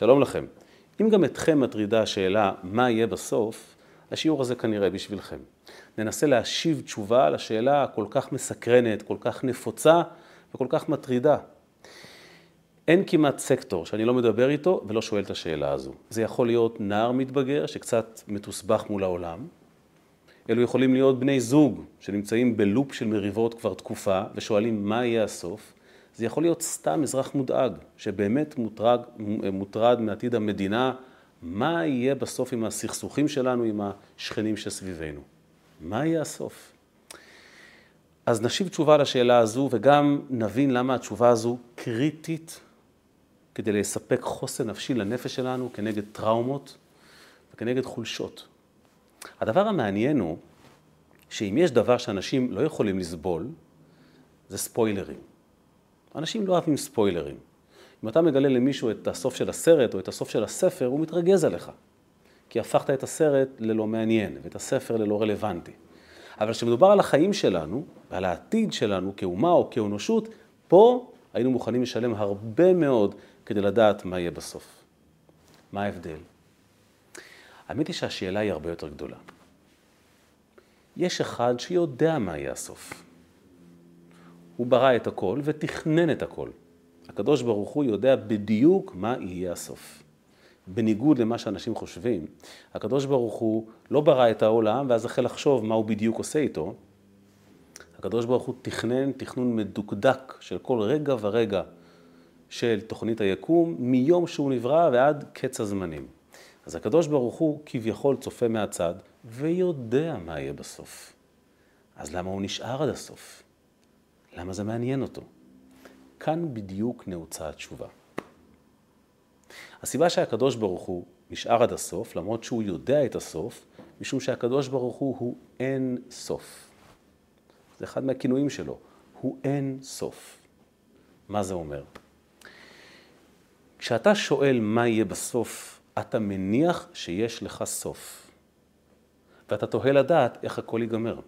שלום לכם. אם גם אתכם מטרידה השאלה מה יהיה בסוף, השיעור הזה כנראה בשבילכם. ננסה להשיב תשובה על השאלה הכל כך מסקרנת, כל כך נפוצה וכל כך מטרידה. אין כמעט סקטור שאני לא מדבר איתו ולא שואל את השאלה הזו. זה יכול להיות נער מתבגר שקצת מתוסבך מול העולם. אלו יכולים להיות בני זוג שנמצאים בלופ של מריבות כבר תקופה ושואלים מה יהיה הסוף. זה יכול להיות סתם אזרח מודאג, שבאמת מוטרד, מוטרד מעתיד המדינה, מה יהיה בסוף עם הסכסוכים שלנו, עם השכנים שסביבנו. מה יהיה הסוף? אז נשיב תשובה לשאלה הזו וגם נבין למה התשובה הזו קריטית כדי לספק חוסן נפשי לנפש שלנו כנגד טראומות וכנגד חולשות. הדבר המעניין הוא שאם יש דבר שאנשים לא יכולים לסבול, זה ספוילרים. אנשים לא אוהבים ספוילרים. אם אתה מגלה למישהו את הסוף של הסרט או את הסוף של הספר, הוא מתרגז עליך. כי הפכת את הסרט ללא מעניין ואת הספר ללא רלוונטי. אבל כשמדובר על החיים שלנו ועל העתיד שלנו כאומה או כאנושות, פה היינו מוכנים לשלם הרבה מאוד כדי לדעת מה יהיה בסוף. מה ההבדל? האמת היא שהשאלה היא הרבה יותר גדולה. יש אחד שיודע מה יהיה הסוף. הוא ברא את הכל ותכנן את הכל. הקדוש ברוך הוא יודע בדיוק מה יהיה הסוף. בניגוד למה שאנשים חושבים, הקדוש ברוך הוא לא ברא את העולם ואז החל לחשוב מה הוא בדיוק עושה איתו. הקדוש ברוך הוא תכנן תכנון מדוקדק של כל רגע ורגע של תוכנית היקום, מיום שהוא נברא ועד קץ הזמנים. אז הקדוש ברוך הוא כביכול צופה מהצד ויודע מה יהיה בסוף. אז למה הוא נשאר עד הסוף? למה זה מעניין אותו? כאן בדיוק נעוצה התשובה. הסיבה שהקדוש ברוך הוא נשאר עד הסוף, למרות שהוא יודע את הסוף, משום שהקדוש ברוך הוא הוא אין סוף. זה אחד מהכינויים שלו, הוא אין סוף. מה זה אומר? כשאתה שואל מה יהיה בסוף, אתה מניח שיש לך סוף. ואתה תוהה לדעת איך הכל ייגמר.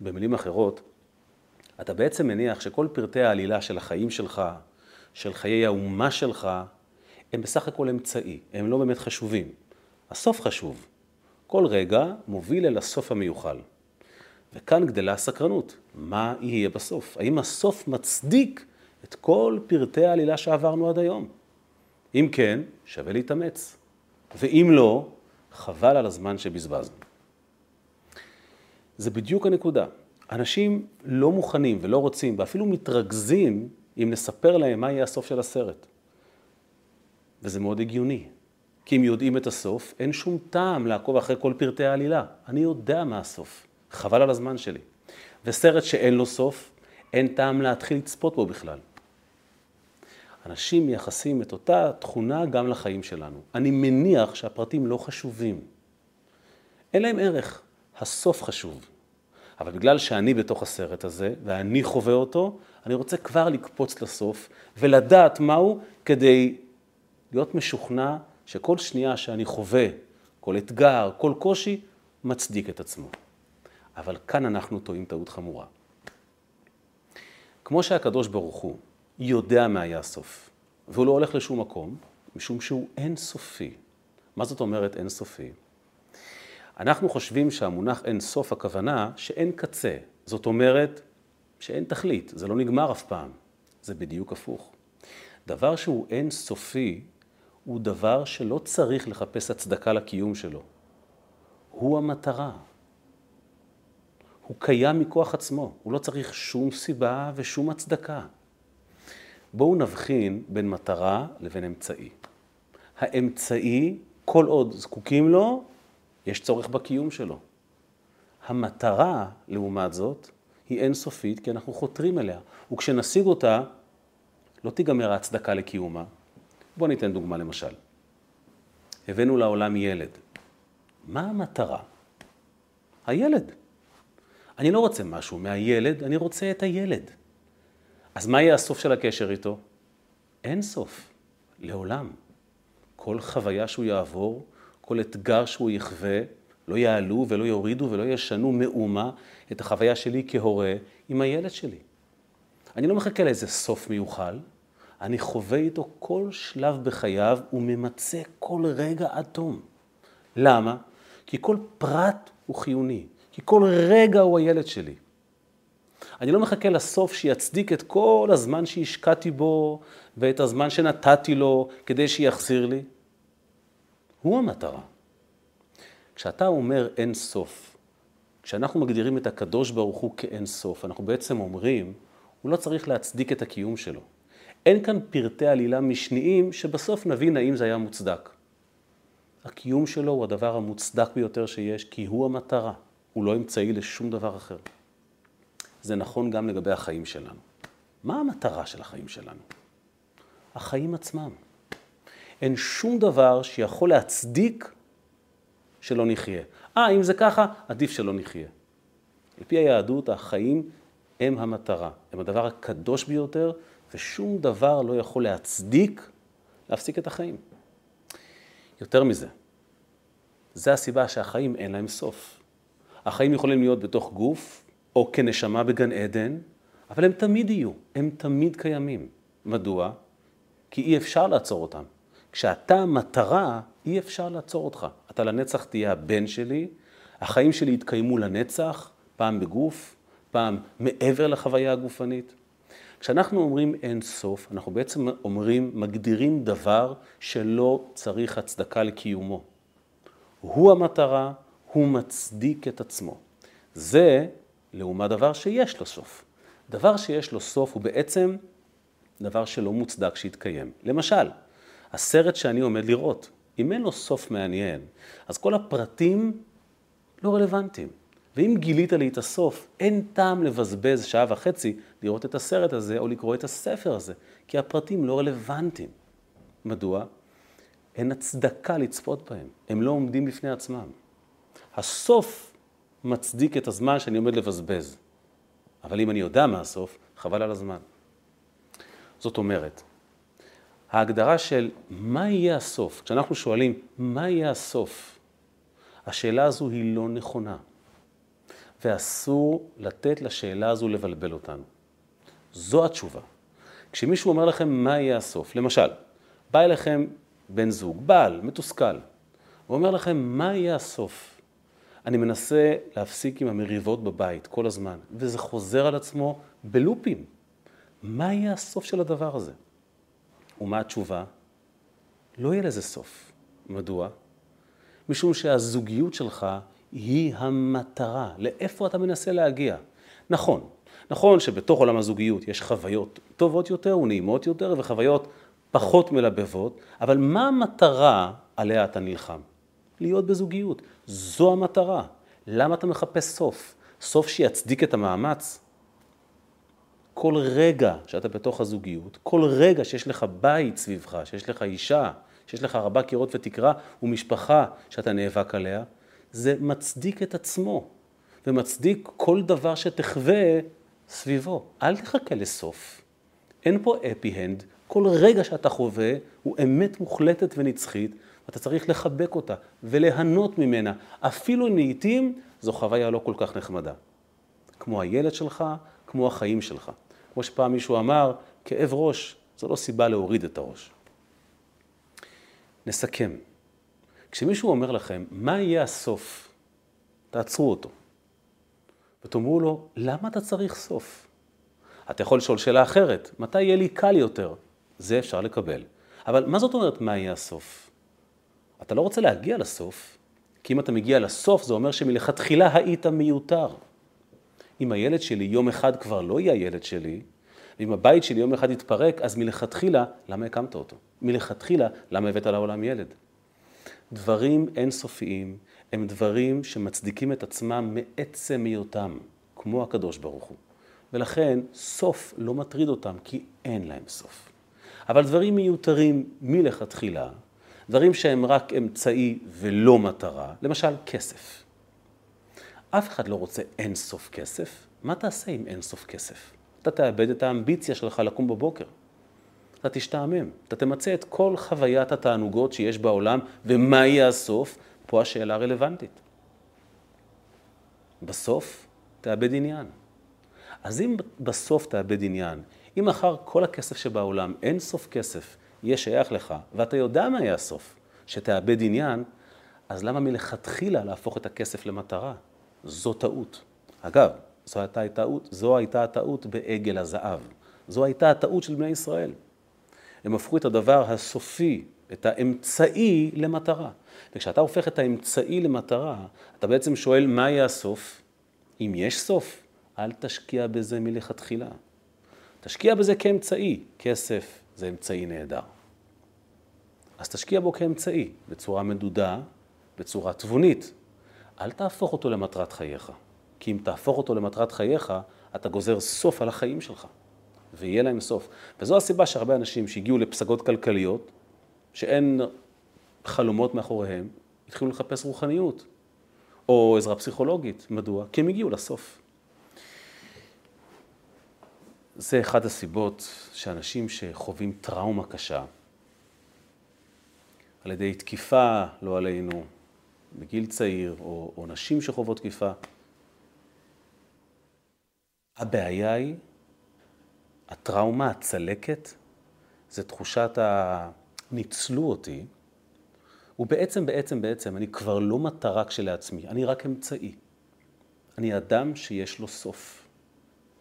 במילים אחרות, אתה בעצם מניח שכל פרטי העלילה של החיים שלך, של חיי האומה שלך, הם בסך הכל אמצעי, הם לא באמת חשובים. הסוף חשוב. כל רגע מוביל אל הסוף המיוחל. וכאן גדלה הסקרנות. מה יהיה בסוף? האם הסוף מצדיק את כל פרטי העלילה שעברנו עד היום? אם כן, שווה להתאמץ. ואם לא, חבל על הזמן שבזבזנו. זה בדיוק הנקודה. אנשים לא מוכנים ולא רוצים, ואפילו מתרכזים אם נספר להם מה יהיה הסוף של הסרט. וזה מאוד הגיוני. כי אם יודעים את הסוף, אין שום טעם לעקוב אחרי כל פרטי העלילה. אני יודע מה הסוף. חבל על הזמן שלי. וסרט שאין לו סוף, אין טעם להתחיל לצפות בו בכלל. אנשים מייחסים את אותה תכונה גם לחיים שלנו. אני מניח שהפרטים לא חשובים. אין להם ערך. הסוף חשוב. אבל בגלל שאני בתוך הסרט הזה, ואני חווה אותו, אני רוצה כבר לקפוץ לסוף ולדעת מהו כדי להיות משוכנע שכל שנייה שאני חווה, כל אתגר, כל קושי, מצדיק את עצמו. אבל כאן אנחנו טועים טעות חמורה. כמו שהקדוש ברוך הוא יודע מה יהיה הסוף, והוא לא הולך לשום מקום, משום שהוא אין סופי. מה זאת אומרת אין סופי? אנחנו חושבים שהמונח אין סוף הכוונה שאין קצה. זאת אומרת שאין תכלית, זה לא נגמר אף פעם. זה בדיוק הפוך. דבר שהוא אין סופי הוא דבר שלא צריך לחפש הצדקה לקיום שלו. הוא המטרה. הוא קיים מכוח עצמו, הוא לא צריך שום סיבה ושום הצדקה. בואו נבחין בין מטרה לבין אמצעי. האמצעי, כל עוד זקוקים לו, יש צורך בקיום שלו. המטרה, לעומת זאת, היא אינסופית כי אנחנו חותרים אליה, וכשנשיג אותה, לא תיגמר ההצדקה לקיומה. בואו ניתן דוגמה למשל. הבאנו לעולם ילד. מה המטרה? הילד. אני לא רוצה משהו מהילד, אני רוצה את הילד. אז מה יהיה הסוף של הקשר איתו? אין סוף, לעולם. כל חוויה שהוא יעבור, כל אתגר שהוא יחווה, לא יעלו ולא יורידו ולא ישנו מאומה את החוויה שלי כהורה עם הילד שלי. אני לא מחכה לאיזה סוף מיוחל, אני חווה איתו כל שלב בחייו וממצה כל רגע עד תום. למה? כי כל פרט הוא חיוני, כי כל רגע הוא הילד שלי. אני לא מחכה לסוף שיצדיק את כל הזמן שהשקעתי בו ואת הזמן שנתתי לו כדי שיחזיר לי. הוא המטרה. כשאתה אומר אין סוף, כשאנחנו מגדירים את הקדוש ברוך הוא כאין סוף, אנחנו בעצם אומרים, הוא לא צריך להצדיק את הקיום שלו. אין כאן פרטי עלילה משניים שבסוף נבין האם זה היה מוצדק. הקיום שלו הוא הדבר המוצדק ביותר שיש, כי הוא המטרה, הוא לא אמצעי לשום דבר אחר. זה נכון גם לגבי החיים שלנו. מה המטרה של החיים שלנו? החיים עצמם. אין שום דבר שיכול להצדיק שלא נחיה. אה, אם זה ככה, עדיף שלא נחיה. לפי היהדות, החיים הם המטרה, הם הדבר הקדוש ביותר, ושום דבר לא יכול להצדיק להפסיק את החיים. יותר מזה, זה הסיבה שהחיים אין להם סוף. החיים יכולים להיות בתוך גוף, או כנשמה בגן עדן, אבל הם תמיד יהיו, הם תמיד קיימים. מדוע? כי אי אפשר לעצור אותם. כשאתה מטרה, אי אפשר לעצור אותך. אתה לנצח תהיה הבן שלי, החיים שלי יתקיימו לנצח, פעם בגוף, פעם מעבר לחוויה הגופנית. כשאנחנו אומרים אין סוף, אנחנו בעצם אומרים, מגדירים דבר שלא צריך הצדקה לקיומו. הוא המטרה, הוא מצדיק את עצמו. זה לעומת דבר שיש לו סוף. דבר שיש לו סוף הוא בעצם דבר שלא מוצדק שיתקיים. למשל, הסרט שאני עומד לראות, אם אין לו סוף מעניין, אז כל הפרטים לא רלוונטיים. ואם גילית לי את הסוף, אין טעם לבזבז שעה וחצי לראות את הסרט הזה או לקרוא את הספר הזה, כי הפרטים לא רלוונטיים. מדוע? אין הצדקה לצפות בהם, הם לא עומדים בפני עצמם. הסוף מצדיק את הזמן שאני עומד לבזבז, אבל אם אני יודע מה הסוף, חבל על הזמן. זאת אומרת, ההגדרה של מה יהיה הסוף, כשאנחנו שואלים מה יהיה הסוף, השאלה הזו היא לא נכונה. ואסור לתת לשאלה הזו לבלבל אותנו. זו התשובה. כשמישהו אומר לכם מה יהיה הסוף, למשל, בא אליכם בן זוג, בעל, מתוסכל, הוא אומר לכם מה יהיה הסוף. אני מנסה להפסיק עם המריבות בבית כל הזמן, וזה חוזר על עצמו בלופים. מה יהיה הסוף של הדבר הזה? ומה התשובה? לא יהיה לזה סוף. מדוע? משום שהזוגיות שלך היא המטרה. לאיפה אתה מנסה להגיע? נכון, נכון שבתוך עולם הזוגיות יש חוויות טובות יותר ונעימות יותר וחוויות פחות מלבבות, אבל מה המטרה עליה אתה נלחם? להיות בזוגיות. זו המטרה. למה אתה מחפש סוף? סוף שיצדיק את המאמץ? כל רגע שאתה בתוך הזוגיות, כל רגע שיש לך בית סביבך, שיש לך אישה, שיש לך ארבע קירות ותקרה ומשפחה שאתה נאבק עליה, זה מצדיק את עצמו, ומצדיק כל דבר שתחווה סביבו. אל תחכה לסוף. אין פה אפי-הנד, כל רגע שאתה חווה הוא אמת מוחלטת ונצחית, ואתה צריך לחבק אותה וליהנות ממנה, אפילו אם לעיתים זו חוויה לא כל כך נחמדה. כמו הילד שלך, כמו החיים שלך. כמו שפעם מישהו אמר, כאב ראש זו לא סיבה להוריד את הראש. נסכם. כשמישהו אומר לכם, מה יהיה הסוף? תעצרו אותו. ותאמרו לו, למה אתה צריך סוף? אתה יכול לשאול שאלה אחרת, מתי יהיה לי קל יותר? זה אפשר לקבל. אבל מה זאת אומרת מה יהיה הסוף? אתה לא רוצה להגיע לסוף, כי אם אתה מגיע לסוף זה אומר שמלכתחילה היית מיותר. אם הילד שלי יום אחד כבר לא יהיה הילד שלי, ואם הבית שלי יום אחד יתפרק, אז מלכתחילה, למה הקמת אותו? מלכתחילה, למה הבאת לעולם ילד? דברים אינסופיים הם דברים שמצדיקים את עצמם מעצם היותם, כמו הקדוש ברוך הוא. ולכן סוף לא מטריד אותם, כי אין להם סוף. אבל דברים מיותרים מלכתחילה, דברים שהם רק אמצעי ולא מטרה, למשל כסף. אף אחד לא רוצה אין סוף כסף, מה תעשה עם אין סוף כסף? אתה תאבד את האמביציה שלך לקום בבוקר. אתה תשתעמם, אתה תמצה את כל חוויית התענוגות שיש בעולם, ומה יהיה הסוף? פה השאלה רלוונטית. בסוף תאבד עניין. אז אם בסוף תאבד עניין, אם מחר כל הכסף שבעולם, אין סוף כסף, יהיה שייך לך, ואתה יודע מה יהיה הסוף, שתאבד עניין, אז למה מלכתחילה להפוך את הכסף למטרה? זו טעות. אגב, זו הייתה הטעות, זו הייתה הטעות בעגל הזהב. זו הייתה הטעות של בני ישראל. הם הפכו את הדבר הסופי, את האמצעי למטרה. וכשאתה הופך את האמצעי למטרה, אתה בעצם שואל מה יהיה הסוף? אם יש סוף, אל תשקיע בזה מלכתחילה. תשקיע בזה כאמצעי. כסף זה אמצעי נהדר. אז תשקיע בו כאמצעי, בצורה מדודה, בצורה תבונית. אל תהפוך אותו למטרת חייך. כי אם תהפוך אותו למטרת חייך, אתה גוזר סוף על החיים שלך. ויהיה להם סוף. וזו הסיבה שהרבה אנשים שהגיעו לפסגות כלכליות, שאין חלומות מאחוריהם, התחילו לחפש רוחניות, או עזרה פסיכולוגית. מדוע? כי הם הגיעו לסוף. זה אחד הסיבות שאנשים שחווים טראומה קשה, על ידי תקיפה, לא עלינו, בגיל צעיר, או, או נשים שחוות תקיפה, הבעיה היא, הטראומה, הצלקת, זה תחושת ה... ניצלו אותי, ובעצם, בעצם, בעצם, אני כבר לא מטרה כשלעצמי, אני רק אמצעי. אני אדם שיש לו סוף.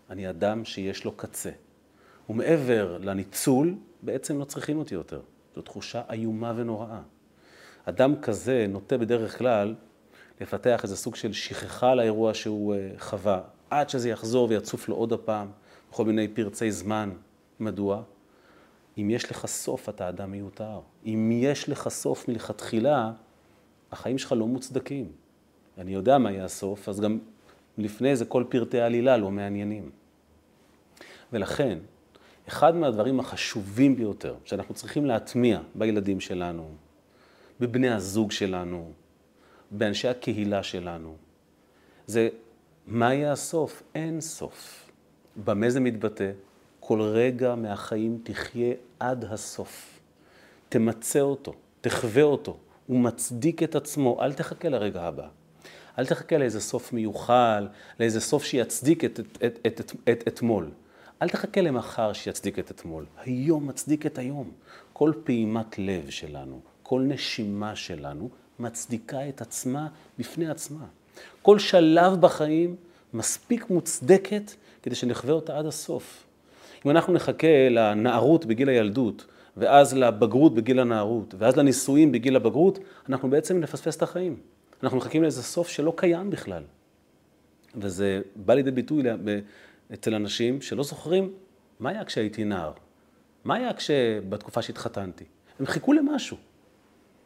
אני אדם שיש לו קצה. ומעבר לניצול, בעצם לא צריכים אותי יותר. זו תחושה איומה ונוראה. אדם כזה נוטה בדרך כלל לפתח איזה סוג של שכחה על האירוע שהוא אה, חווה, עד שזה יחזור ויצוף לו עוד הפעם, בכל מיני פרצי זמן. מדוע? אם יש לך סוף, אתה אדם מיותר. אם יש לך סוף מלכתחילה, החיים שלך לא מוצדקים. אני יודע מה יהיה הסוף, אז גם לפני זה כל פרטי העלילה לא מעניינים. ולכן, אחד מהדברים החשובים ביותר שאנחנו צריכים להטמיע בילדים שלנו, בבני הזוג שלנו, באנשי הקהילה שלנו, זה מה יהיה הסוף? אין סוף. במה זה מתבטא? כל רגע מהחיים תחיה עד הסוף. תמצה אותו, תחווה אותו, הוא מצדיק את עצמו, אל תחכה לרגע הבא. אל תחכה לאיזה סוף מיוחל, לאיזה סוף שיצדיק את, את, את, את, את, את אתמול. אל תחכה למחר שיצדיק את אתמול. היום מצדיק את היום. כל פעימת לב שלנו, כל נשימה שלנו, מצדיקה את עצמה בפני עצמה. כל שלב בחיים מספיק מוצדקת כדי שנחווה אותה עד הסוף. אם אנחנו נחכה לנערות בגיל הילדות, ואז לבגרות בגיל הנערות, ואז לנישואים בגיל הבגרות, אנחנו בעצם נפספס את החיים. אנחנו מחכים לאיזה סוף שלא קיים בכלל. וזה בא לידי ביטוי אצל אנשים שלא זוכרים מה היה כשהייתי נער, מה היה כשבתקופה שהתחתנתי. הם חיכו למשהו.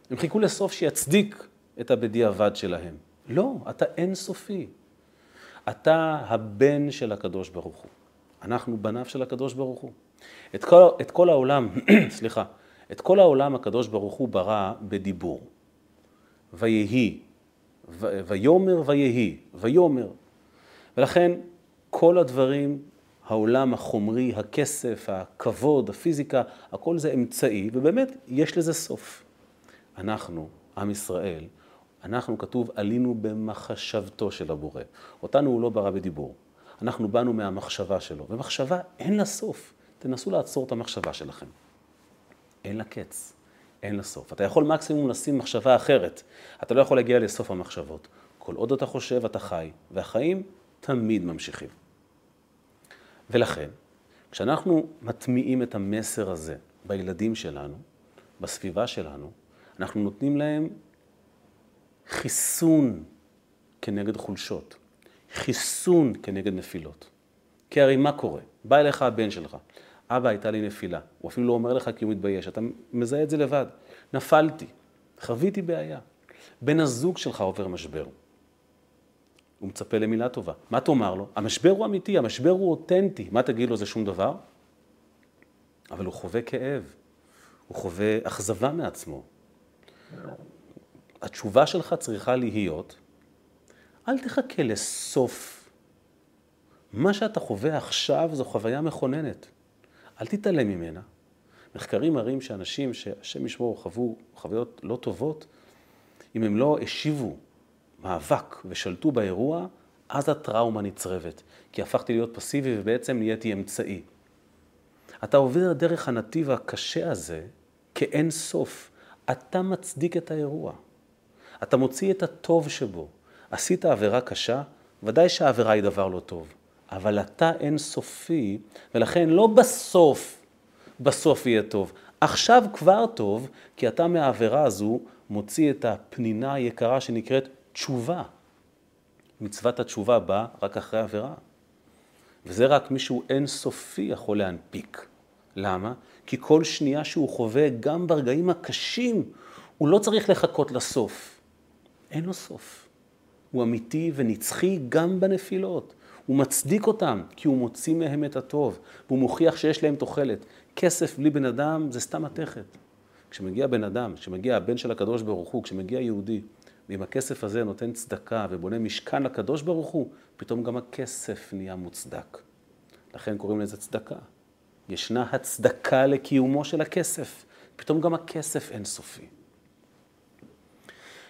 הם חיכו לסוף שיצדיק את הבדיעבד שלהם. לא, אתה אינסופי. אתה הבן של הקדוש ברוך הוא. אנחנו בניו של הקדוש ברוך הוא. את כל, את כל העולם, סליחה, את כל העולם הקדוש ברוך הוא ברא בדיבור. ויהי, ו, ויאמר ויהי, ויאמר. ולכן כל הדברים, העולם החומרי, הכסף, הכבוד, הפיזיקה, הכל זה אמצעי, ובאמת יש לזה סוף. אנחנו, עם ישראל, אנחנו, כתוב, עלינו במחשבתו של הבורא. אותנו הוא לא ברא בדיבור. אנחנו באנו מהמחשבה שלו, ומחשבה אין לה סוף. תנסו לעצור את המחשבה שלכם. אין לה קץ, אין לה סוף. אתה יכול מקסימום לשים מחשבה אחרת, אתה לא יכול להגיע לסוף המחשבות. כל עוד אתה חושב, אתה חי, והחיים תמיד ממשיכים. ולכן, כשאנחנו מטמיעים את המסר הזה בילדים שלנו, בסביבה שלנו, אנחנו נותנים להם חיסון כנגד חולשות, חיסון כנגד נפילות. כי הרי מה קורה? בא אליך הבן שלך, אבא, הייתה לי נפילה. הוא אפילו לא אומר לך כי הוא מתבייש, אתה מזהה את זה לבד. נפלתי, חוויתי בעיה. בן הזוג שלך עובר משבר. הוא מצפה למילה טובה. מה תאמר לו? המשבר הוא אמיתי, המשבר הוא אותנטי. מה תגיד לו? זה שום דבר? אבל הוא חווה כאב, הוא חווה אכזבה מעצמו. התשובה שלך צריכה להיות, אל תחכה לסוף. מה שאתה חווה עכשיו זו חוויה מכוננת. אל תתעלם ממנה. מחקרים מראים שאנשים שהשם ישמור חוו חוויות לא טובות, אם הם לא השיבו מאבק ושלטו באירוע, אז הטראומה נצרבת. כי הפכתי להיות פסיבי ובעצם נהייתי אמצעי. אתה עובר דרך הנתיב הקשה הזה כאין סוף. אתה מצדיק את האירוע. אתה מוציא את הטוב שבו. עשית עבירה קשה, ודאי שהעבירה היא דבר לא טוב. אבל אתה אין סופי, ולכן לא בסוף, בסוף יהיה טוב. עכשיו כבר טוב, כי אתה מהעבירה הזו מוציא את הפנינה היקרה שנקראת תשובה. מצוות התשובה באה רק אחרי עבירה. וזה רק מישהו אין סופי יכול להנפיק. למה? כי כל שנייה שהוא חווה, גם ברגעים הקשים, הוא לא צריך לחכות לסוף. אין לו סוף. הוא אמיתי ונצחי גם בנפילות. הוא מצדיק אותם, כי הוא מוציא מהם את הטוב, והוא מוכיח שיש להם תוחלת. כסף בלי בן אדם זה סתם מתכת. כשמגיע בן אדם, כשמגיע הבן של הקדוש ברוך הוא, כשמגיע יהודי, ואם הכסף הזה נותן צדקה ובונה משכן לקדוש ברוך הוא, פתאום גם הכסף נהיה מוצדק. לכן קוראים לזה צדקה. ישנה הצדקה לקיומו של הכסף. פתאום גם הכסף אינסופי.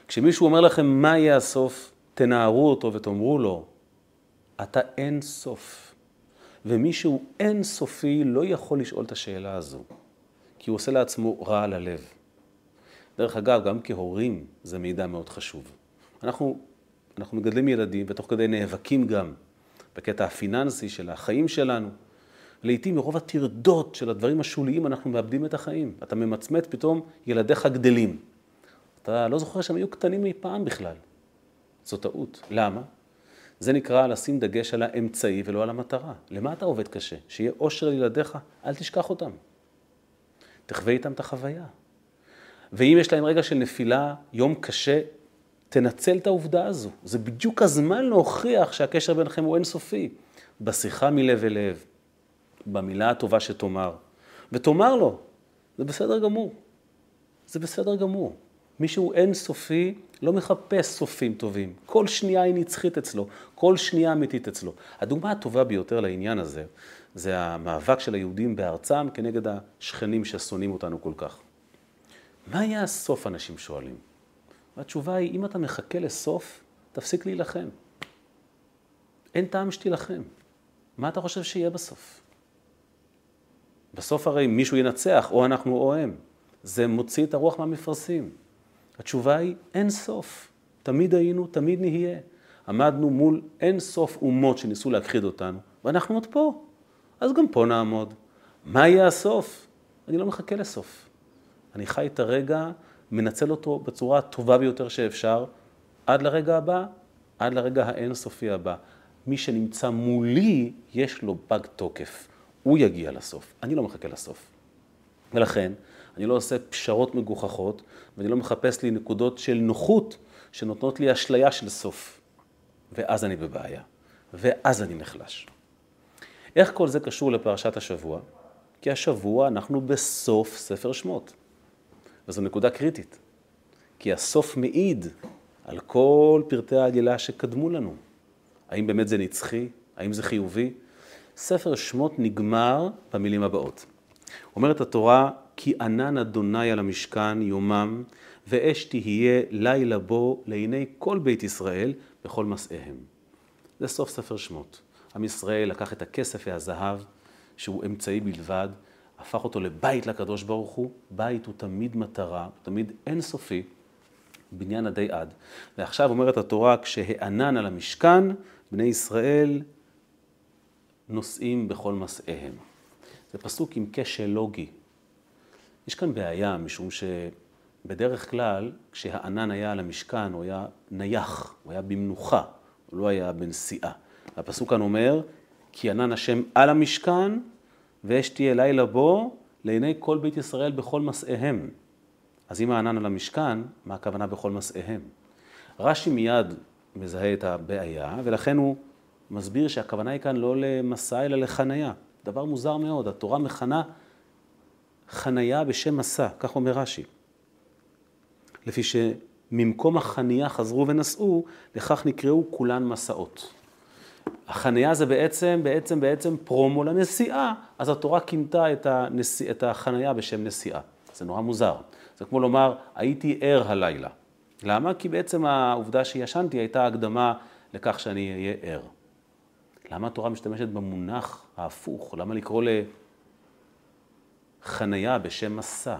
כשמישהו אומר לכם מה יהיה הסוף, תנערו אותו ותאמרו לו, אתה אין סוף. ומישהו אין לא יכול לשאול את השאלה הזו, כי הוא עושה לעצמו רע על הלב. דרך אגב, גם כהורים זה מידע מאוד חשוב. אנחנו, אנחנו מגדלים ילדים ותוך כדי נאבקים גם בקטע הפיננסי של החיים שלנו. לעתים מרוב הטרדות של הדברים השוליים אנחנו מאבדים את החיים. אתה ממצמץ, פתאום ילדיך גדלים. אתה לא זוכר שהם היו קטנים אי פעם בכלל. זו טעות. למה? זה נקרא לשים דגש על האמצעי ולא על המטרה. למה אתה עובד קשה? שיהיה אושר לילדיך? אל תשכח אותם. תחווה איתם את החוויה. ואם יש להם רגע של נפילה, יום קשה, תנצל את העובדה הזו. זה בדיוק הזמן להוכיח שהקשר ביניכם הוא אינסופי. בשיחה מלב אל לב, במילה הטובה שתאמר, ותאמר לו, זה בסדר גמור. זה בסדר גמור. מישהו אינסופי לא מחפש סופים טובים. כל שנייה היא נצחית אצלו, כל שנייה אמיתית אצלו. הדוגמה הטובה ביותר לעניין הזה, זה המאבק של היהודים בארצם כנגד השכנים ששונאים אותנו כל כך. מה יהיה הסוף, אנשים שואלים? והתשובה היא, אם אתה מחכה לסוף, תפסיק להילחם. אין טעם שתילחם. מה אתה חושב שיהיה בסוף? בסוף הרי מישהו ינצח, או אנחנו או הם. זה מוציא את הרוח מהמפרשים. התשובה היא אין סוף. תמיד היינו, תמיד נהיה. עמדנו מול אין סוף אומות שניסו להכחיד אותנו, ואנחנו עוד פה. אז גם פה נעמוד. מה יהיה הסוף? אני לא מחכה לסוף. אני חי את הרגע, מנצל אותו בצורה הטובה ביותר שאפשר, עד לרגע הבא, עד לרגע האינסופי הבא. מי שנמצא מולי, יש לו פג תוקף. הוא יגיע לסוף. אני לא מחכה לסוף. ולכן, אני לא עושה פשרות מגוחכות, ואני לא מחפש לי נקודות של נוחות שנותנות לי אשליה של סוף. ואז אני בבעיה, ואז אני נחלש. איך כל זה קשור לפרשת השבוע? כי השבוע אנחנו בסוף ספר שמות. וזו נקודה קריטית. כי הסוף מעיד על כל פרטי העלילה שקדמו לנו. האם באמת זה נצחי? האם זה חיובי? ספר שמות נגמר במילים הבאות. אומרת התורה, כי ענן אדוני על המשכן יומם, ואש תהיה לילה בו לעיני כל בית ישראל בכל מסעיהם. זה סוף ספר שמות. עם ישראל לקח את הכסף והזהב, שהוא אמצעי בלבד, הפך אותו לבית לקדוש ברוך הוא. בית הוא תמיד מטרה, הוא תמיד אינסופי, בניין עדי עד. ועכשיו אומרת התורה, כשהענן על המשכן, בני ישראל נוסעים בכל מסעיהם. זה פסוק עם כשל לוגי. יש כאן בעיה, משום שבדרך כלל, כשהענן היה על המשכן, הוא היה נייח, הוא היה במנוחה, הוא לא היה בנסיעה. הפסוק כאן אומר, כי ענן השם על המשכן, ואש תהיה לילה בו, לעיני כל בית ישראל בכל מסעיהם. אז אם הענן על המשכן, מה הכוונה בכל מסעיהם? רש"י מיד מזהה את הבעיה, ולכן הוא מסביר שהכוונה היא כאן לא למסע אלא לחניה. דבר מוזר מאוד, התורה מכנה חניה בשם מסע, כך אומר רש"י. לפי שממקום החניה חזרו ונסעו, לכך נקראו כולן מסעות. החניה זה בעצם, בעצם, בעצם פרומו לנסיעה, אז התורה כינתה את, הנס... את החניה בשם נסיעה. זה נורא מוזר. זה כמו לומר, הייתי ער הלילה. למה? כי בעצם העובדה שישנתי הייתה הקדמה לכך שאני אהיה ער. למה התורה משתמשת במונח ההפוך? למה לקרוא חניה בשם מסע.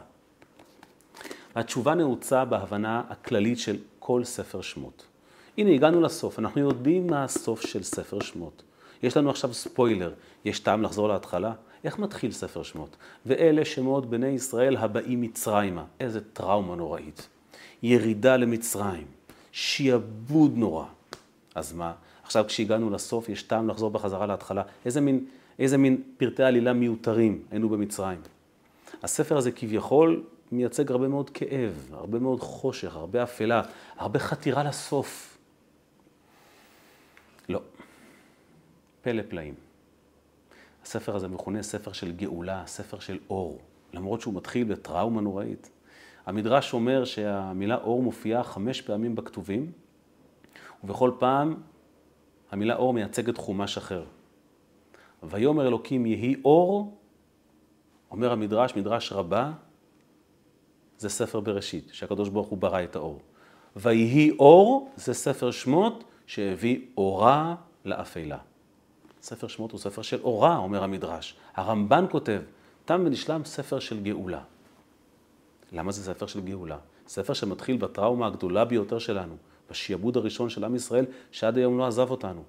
התשובה נעוצה בהבנה הכללית של כל ספר שמות. הנה, הגענו לסוף, אנחנו יודעים מה הסוף של ספר שמות. יש לנו עכשיו ספוילר, יש טעם לחזור להתחלה? איך מתחיל ספר שמות? ואלה שמות בני ישראל הבאים מצרימה. איזה טראומה נוראית. ירידה למצרים, שיעבוד נורא. אז מה? עכשיו כשהגענו לסוף, יש טעם לחזור בחזרה להתחלה. איזה מין, איזה מין פרטי עלילה מיותרים היינו במצרים. הספר הזה כביכול מייצג הרבה מאוד כאב, הרבה מאוד חושך, הרבה אפלה, הרבה חתירה לסוף. לא. פלא פלאים. הספר הזה מכונה ספר של גאולה, ספר של אור, למרות שהוא מתחיל בטראומה נוראית. המדרש אומר שהמילה אור מופיעה חמש פעמים בכתובים, ובכל פעם המילה אור מייצגת חומש אחר. ויאמר אלוקים יהי אור, אומר המדרש, מדרש רבה, זה ספר בראשית, שהקדוש ברוך הוא ברא את האור. ויהי אור, זה ספר שמות שהביא אורה לאפלה. ספר שמות הוא ספר של אורה, אומר המדרש. הרמב"ן כותב, תם ונשלם ספר של גאולה. למה זה ספר של גאולה? ספר שמתחיל בטראומה הגדולה ביותר שלנו, בשיעבוד הראשון של עם ישראל, שעד היום לא עזב אותנו.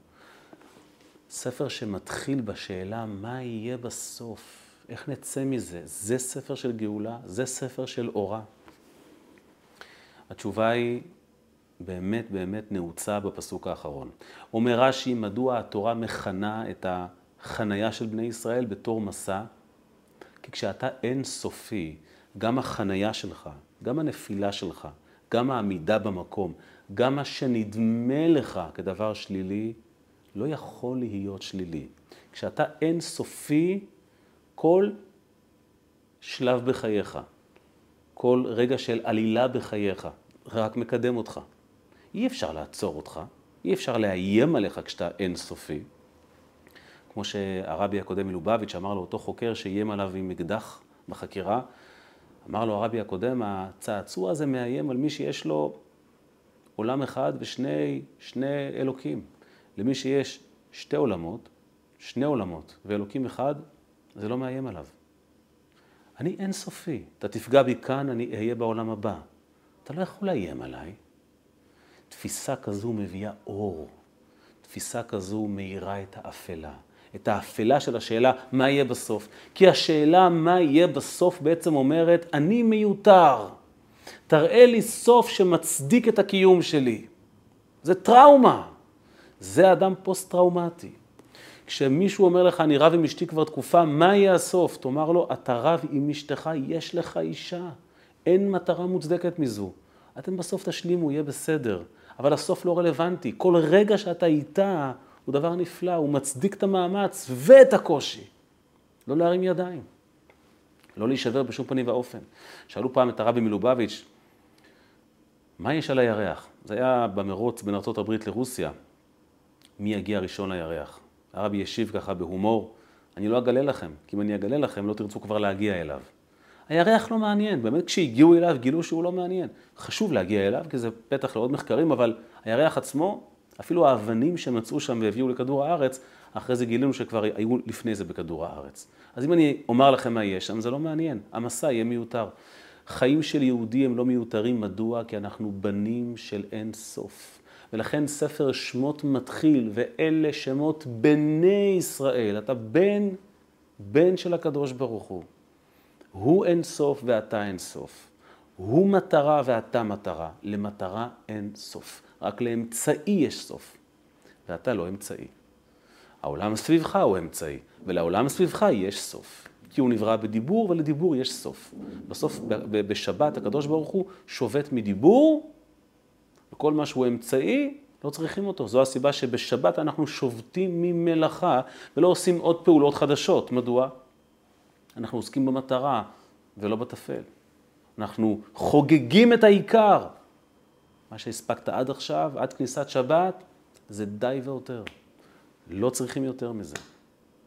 ספר שמתחיל בשאלה מה יהיה בסוף, איך נצא מזה. זה ספר של גאולה, זה ספר של אורה. התשובה היא באמת באמת נעוצה בפסוק האחרון. אומר רש"י, מדוע התורה מכנה את החנייה של בני ישראל בתור מסע? כי כשאתה אין סופי, גם החנייה שלך, גם הנפילה שלך, גם העמידה במקום, גם מה שנדמה לך כדבר שלילי, לא יכול להיות שלילי. כשאתה אין סופי, כל שלב בחייך, כל רגע של עלילה בחייך, רק מקדם אותך. אי אפשר לעצור אותך, אי אפשר לאיים עליך כשאתה אינסופי. כמו שהרבי הקודם מלובביץ' אמר לאותו חוקר שאיים עליו עם אקדח בחקירה, אמר לו הרבי הקודם, הצעצוע הזה מאיים על מי שיש לו עולם אחד ושני שני אלוקים. למי שיש שתי עולמות, שני עולמות ואלוקים אחד, זה לא מאיים עליו. אני אינסופי. אתה תפגע בי כאן, אני אהיה בעולם הבא. אתה לא יכול לאיים עליי. תפיסה כזו מביאה אור. תפיסה כזו מאירה את האפלה. את האפלה של השאלה מה יהיה בסוף. כי השאלה מה יהיה בסוף בעצם אומרת, אני מיותר. תראה לי סוף שמצדיק את הקיום שלי. זה טראומה. זה אדם פוסט-טראומטי. כשמישהו אומר לך, אני רב עם אשתי כבר תקופה, מה יהיה הסוף? תאמר לו, אתה רב עם אשתך, יש לך אישה. אין מטרה מוצדקת מזו. אתם בסוף תשלימו, יהיה בסדר. אבל הסוף לא רלוונטי. כל רגע שאתה איתה הוא דבר נפלא, הוא מצדיק את המאמץ ואת הקושי. לא להרים ידיים. לא להישבר בשום פנים ואופן. שאלו פעם את הרבי מלובביץ', מה יש על הירח? זה היה במרוץ בין ארה"ב לרוסיה. מי יגיע ראשון לירח? הרבי ישיב ככה בהומור, אני לא אגלה לכם, כי אם אני אגלה לכם לא תרצו כבר להגיע אליו. הירח לא מעניין, באמת כשהגיעו אליו גילו שהוא לא מעניין. חשוב להגיע אליו, כי זה פתח לעוד מחקרים, אבל הירח עצמו, אפילו האבנים שמצאו שם והביאו לכדור הארץ, אחרי זה גילינו שכבר היו לפני זה בכדור הארץ. אז אם אני אומר לכם מה יש שם, זה לא מעניין, המסע יהיה מיותר. חיים של יהודי הם לא מיותרים, מדוע? כי אנחנו בנים של אין סוף. ולכן ספר שמות מתחיל, ואלה שמות בני ישראל. אתה בן, בן של הקדוש ברוך הוא. הוא אין סוף ואתה אין סוף. הוא מטרה ואתה מטרה. למטרה אין סוף. רק לאמצעי יש סוף. ואתה לא אמצעי. העולם סביבך הוא אמצעי, ולעולם סביבך יש סוף. כי הוא נברא בדיבור, ולדיבור יש סוף. בסוף, בשבת הקדוש ברוך הוא שובת מדיבור, וכל מה שהוא אמצעי, לא צריכים אותו. זו הסיבה שבשבת אנחנו שובתים ממלאכה ולא עושים עוד פעולות חדשות. מדוע? אנחנו עוסקים במטרה ולא בטפל. אנחנו חוגגים את העיקר. מה שהספקת עד עכשיו, עד כניסת שבת, זה די ויותר. לא צריכים יותר מזה.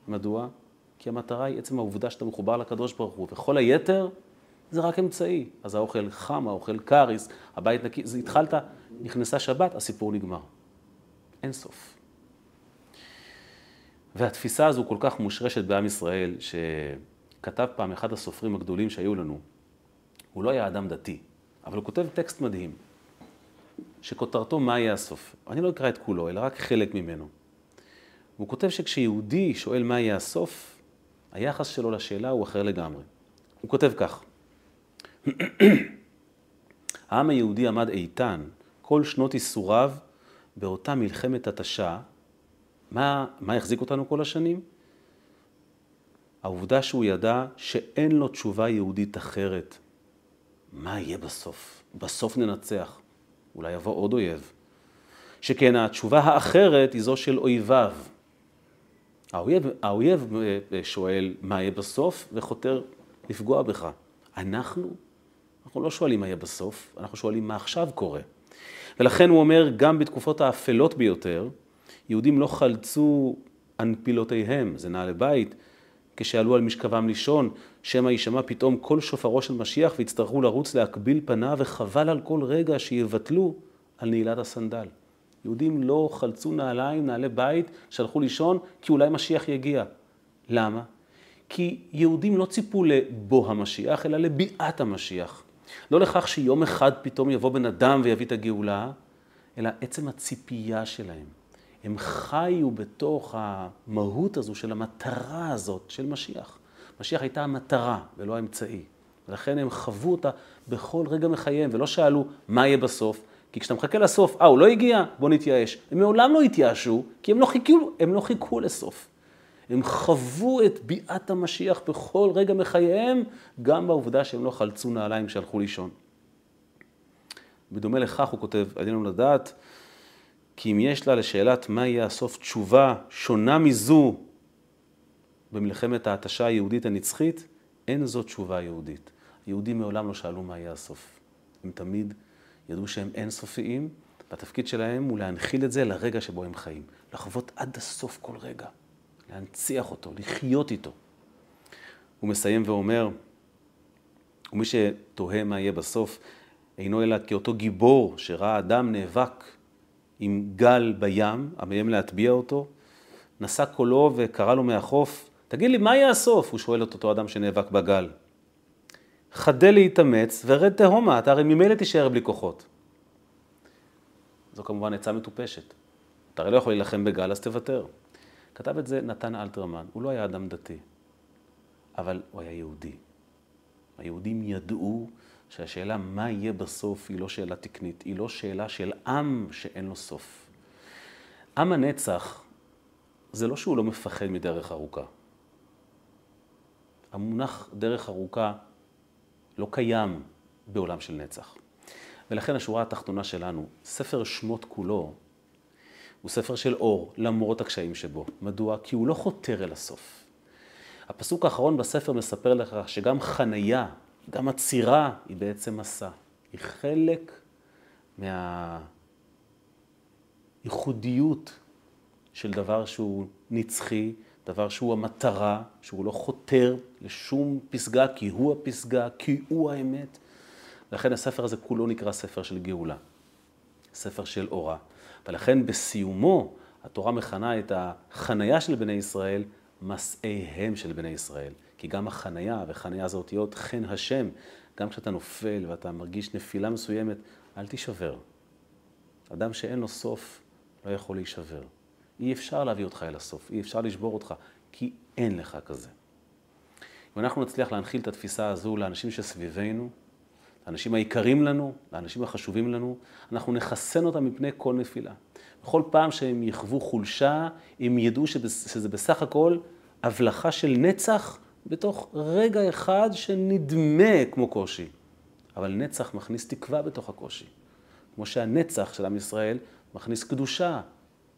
מדוע? כי המטרה היא עצם העובדה שאתה מחובר לקדוש ברוך הוא, וכל היתר זה רק אמצעי. אז האוכל חם, האוכל קריס, הבית נקי, זה התחלת, נכנסה שבת, הסיפור נגמר. אין סוף. והתפיסה הזו כל כך מושרשת בעם ישראל, כתב פעם אחד הסופרים הגדולים שהיו לנו, הוא לא היה אדם דתי, אבל הוא כותב טקסט מדהים, שכותרתו מה יהיה הסוף. אני לא אקרא את כולו, אלא רק חלק ממנו. הוא כותב שכשיהודי שואל מה יהיה הסוף, היחס שלו לשאלה הוא אחר לגמרי. הוא כותב כך: העם היהודי עמד איתן כל שנות ייסוריו באותה מלחמת התשה. מה, מה החזיק אותנו כל השנים? העובדה שהוא ידע שאין לו תשובה יהודית אחרת. מה יהיה בסוף? בסוף ננצח. אולי יבוא עוד אויב. שכן התשובה האחרת היא זו של אויביו. האויב, האויב אה, אה, שואל מה יהיה בסוף וחותר לפגוע בך. אנחנו, אנחנו לא שואלים מה יהיה בסוף, אנחנו שואלים מה עכשיו קורה. ולכן הוא אומר, גם בתקופות האפלות ביותר, יהודים לא חלצו אנפילותיהם, זה נעלי בית, כשעלו על משכבם לישון, שמא יישמע פתאום קול שופרו של משיח ויצטרכו לרוץ להקביל פניו, וחבל על כל רגע שיבטלו על נעילת הסנדל. יהודים לא חלצו נעליים, נעלי בית, שהלכו לישון, כי אולי משיח יגיע. למה? כי יהודים לא ציפו לבוא המשיח, אלא לביאת המשיח. לא לכך שיום אחד פתאום יבוא בן אדם ויביא את הגאולה, אלא עצם הציפייה שלהם. הם חיו בתוך המהות הזו של המטרה הזאת של משיח. משיח הייתה המטרה ולא האמצעי. ולכן הם חוו אותה בכל רגע מחייהם, ולא שאלו מה יהיה בסוף, כי כשאתה מחכה לסוף, אה, הוא לא הגיע? בוא נתייאש. הם מעולם לא התייאשו, כי הם לא חיכו, הם לא חיכו לסוף. הם חוו את ביאת המשיח בכל רגע מחייהם, גם בעובדה שהם לא חלצו נעליים כשהלכו לישון. בדומה לכך הוא כותב, עלינו לדעת, כי אם יש לה לשאלת מה יהיה הסוף תשובה שונה מזו במלחמת ההתשה היהודית הנצחית, אין זו תשובה יהודית. היהודים מעולם לא שאלו מה יהיה הסוף. הם תמיד ידעו שהם אינסופיים, והתפקיד שלהם הוא להנחיל את זה לרגע שבו הם חיים. לחוות עד הסוף כל רגע, להנציח אותו, לחיות איתו. הוא מסיים ואומר, ומי שתוהה מה יהיה בסוף, אינו אלא כאותו גיבור שראה אדם נאבק עם גל בים, המאיים להטביע אותו, נשא קולו וקרא לו מהחוף, תגיד לי, מה יהיה הסוף? הוא שואל את אותו אדם שנאבק בגל. חדל להתאמץ ורד תהומה, אתה הרי ממילא תישאר בלי כוחות. זו כמובן עצה מטופשת. אתה הרי לא יכול להילחם בגל, אז תוותר. כתב את זה נתן אלתרמן, הוא לא היה אדם דתי, אבל הוא היה יהודי. היהודים ידעו שהשאלה מה יהיה בסוף היא לא שאלה תקנית, היא לא שאלה של עם שאין לו סוף. עם הנצח זה לא שהוא לא מפחד מדרך ארוכה. המונח דרך ארוכה לא קיים בעולם של נצח. ולכן השורה התחתונה שלנו, ספר שמות כולו, הוא ספר של אור, למרות הקשיים שבו. מדוע? כי הוא לא חותר אל הסוף. הפסוק האחרון בספר מספר לך שגם חנייה, גם עצירה, היא בעצם מסע. היא חלק מהייחודיות של דבר שהוא נצחי, דבר שהוא המטרה, שהוא לא חותר לשום פסגה, כי הוא הפסגה, כי הוא האמת. לכן הספר הזה כולו נקרא ספר של גאולה, ספר של אורה. ולכן בסיומו התורה מכנה את החנייה של בני ישראל מסעיהם של בני ישראל. כי גם החנייה, וחנייה זה אותיות חן השם, גם כשאתה נופל ואתה מרגיש נפילה מסוימת, אל תישבר. אדם שאין לו סוף לא יכול להישבר. אי אפשר להביא אותך אל הסוף, אי אפשר לשבור אותך, כי אין לך כזה. אם אנחנו נצליח להנחיל את התפיסה הזו לאנשים שסביבנו, לאנשים היקרים לנו, לאנשים החשובים לנו, אנחנו נחסן אותם מפני כל נפילה. בכל פעם שהם יחוו חולשה, הם ידעו שזה בסך הכל הבלחה של נצח בתוך רגע אחד שנדמה כמו קושי. אבל נצח מכניס תקווה בתוך הקושי. כמו שהנצח של עם ישראל מכניס קדושה,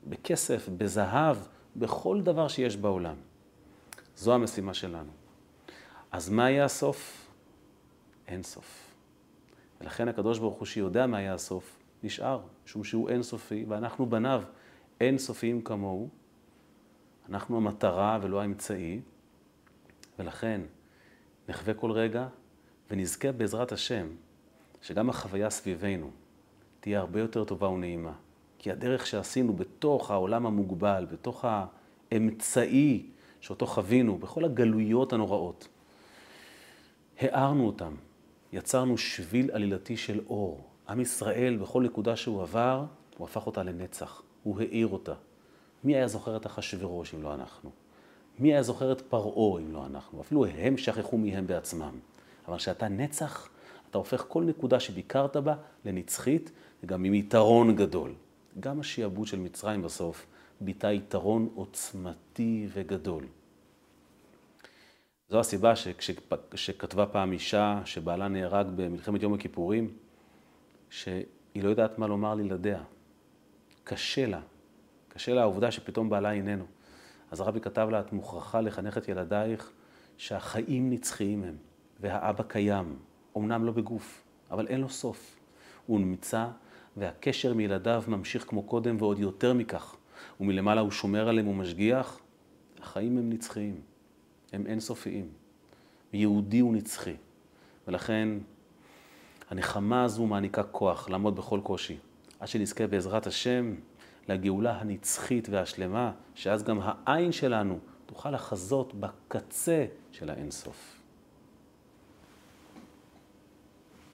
בכסף, בזהב, בכל דבר שיש בעולם. זו המשימה שלנו. אז מה יהיה הסוף? אין סוף. ולכן הקדוש ברוך הוא שיודע מה יהיה הסוף, נשאר, משום שהוא אין סופי, ואנחנו בניו אין סופיים כמוהו. אנחנו המטרה ולא האמצעי, ולכן נחווה כל רגע ונזכה בעזרת השם שגם החוויה סביבנו תהיה הרבה יותר טובה ונעימה. כי הדרך שעשינו בתוך העולם המוגבל, בתוך האמצעי שאותו חווינו, בכל הגלויות הנוראות, הארנו אותם, יצרנו שביל עלילתי של אור. עם ישראל, בכל נקודה שהוא עבר, הוא הפך אותה לנצח, הוא האיר אותה. מי היה זוכר את אחשוורוש אם לא אנחנו? מי היה זוכר את פרעה אם לא אנחנו? אפילו הם שכחו מהם בעצמם. אבל כשאתה נצח, אתה הופך כל נקודה שביקרת בה לנצחית, וגם עם יתרון גדול. גם השיעבוד של מצרים בסוף ביטא יתרון עוצמתי וגדול. זו הסיבה שכשכתבה פעם אישה שבעלה נהרג במלחמת יום הכיפורים, שהיא לא יודעת מה לומר לילדיה. קשה לה. קשה לה העובדה שפתאום בעלה איננו. אז הרבי כתב לה, את מוכרחה לחנך את ילדייך שהחיים נצחיים הם, והאבא קיים, אמנם לא בגוף, אבל אין לו סוף. הוא נמצא, והקשר מילדיו ממשיך כמו קודם ועוד יותר מכך. ומלמעלה הוא שומר עליהם ומשגיח. החיים הם נצחיים, הם אינסופיים. יהודי הוא נצחי. ולכן הנחמה הזו מעניקה כוח לעמוד בכל קושי. עד שנזכה בעזרת השם לגאולה הנצחית והשלמה, שאז גם העין שלנו תוכל לחזות בקצה של האינסוף.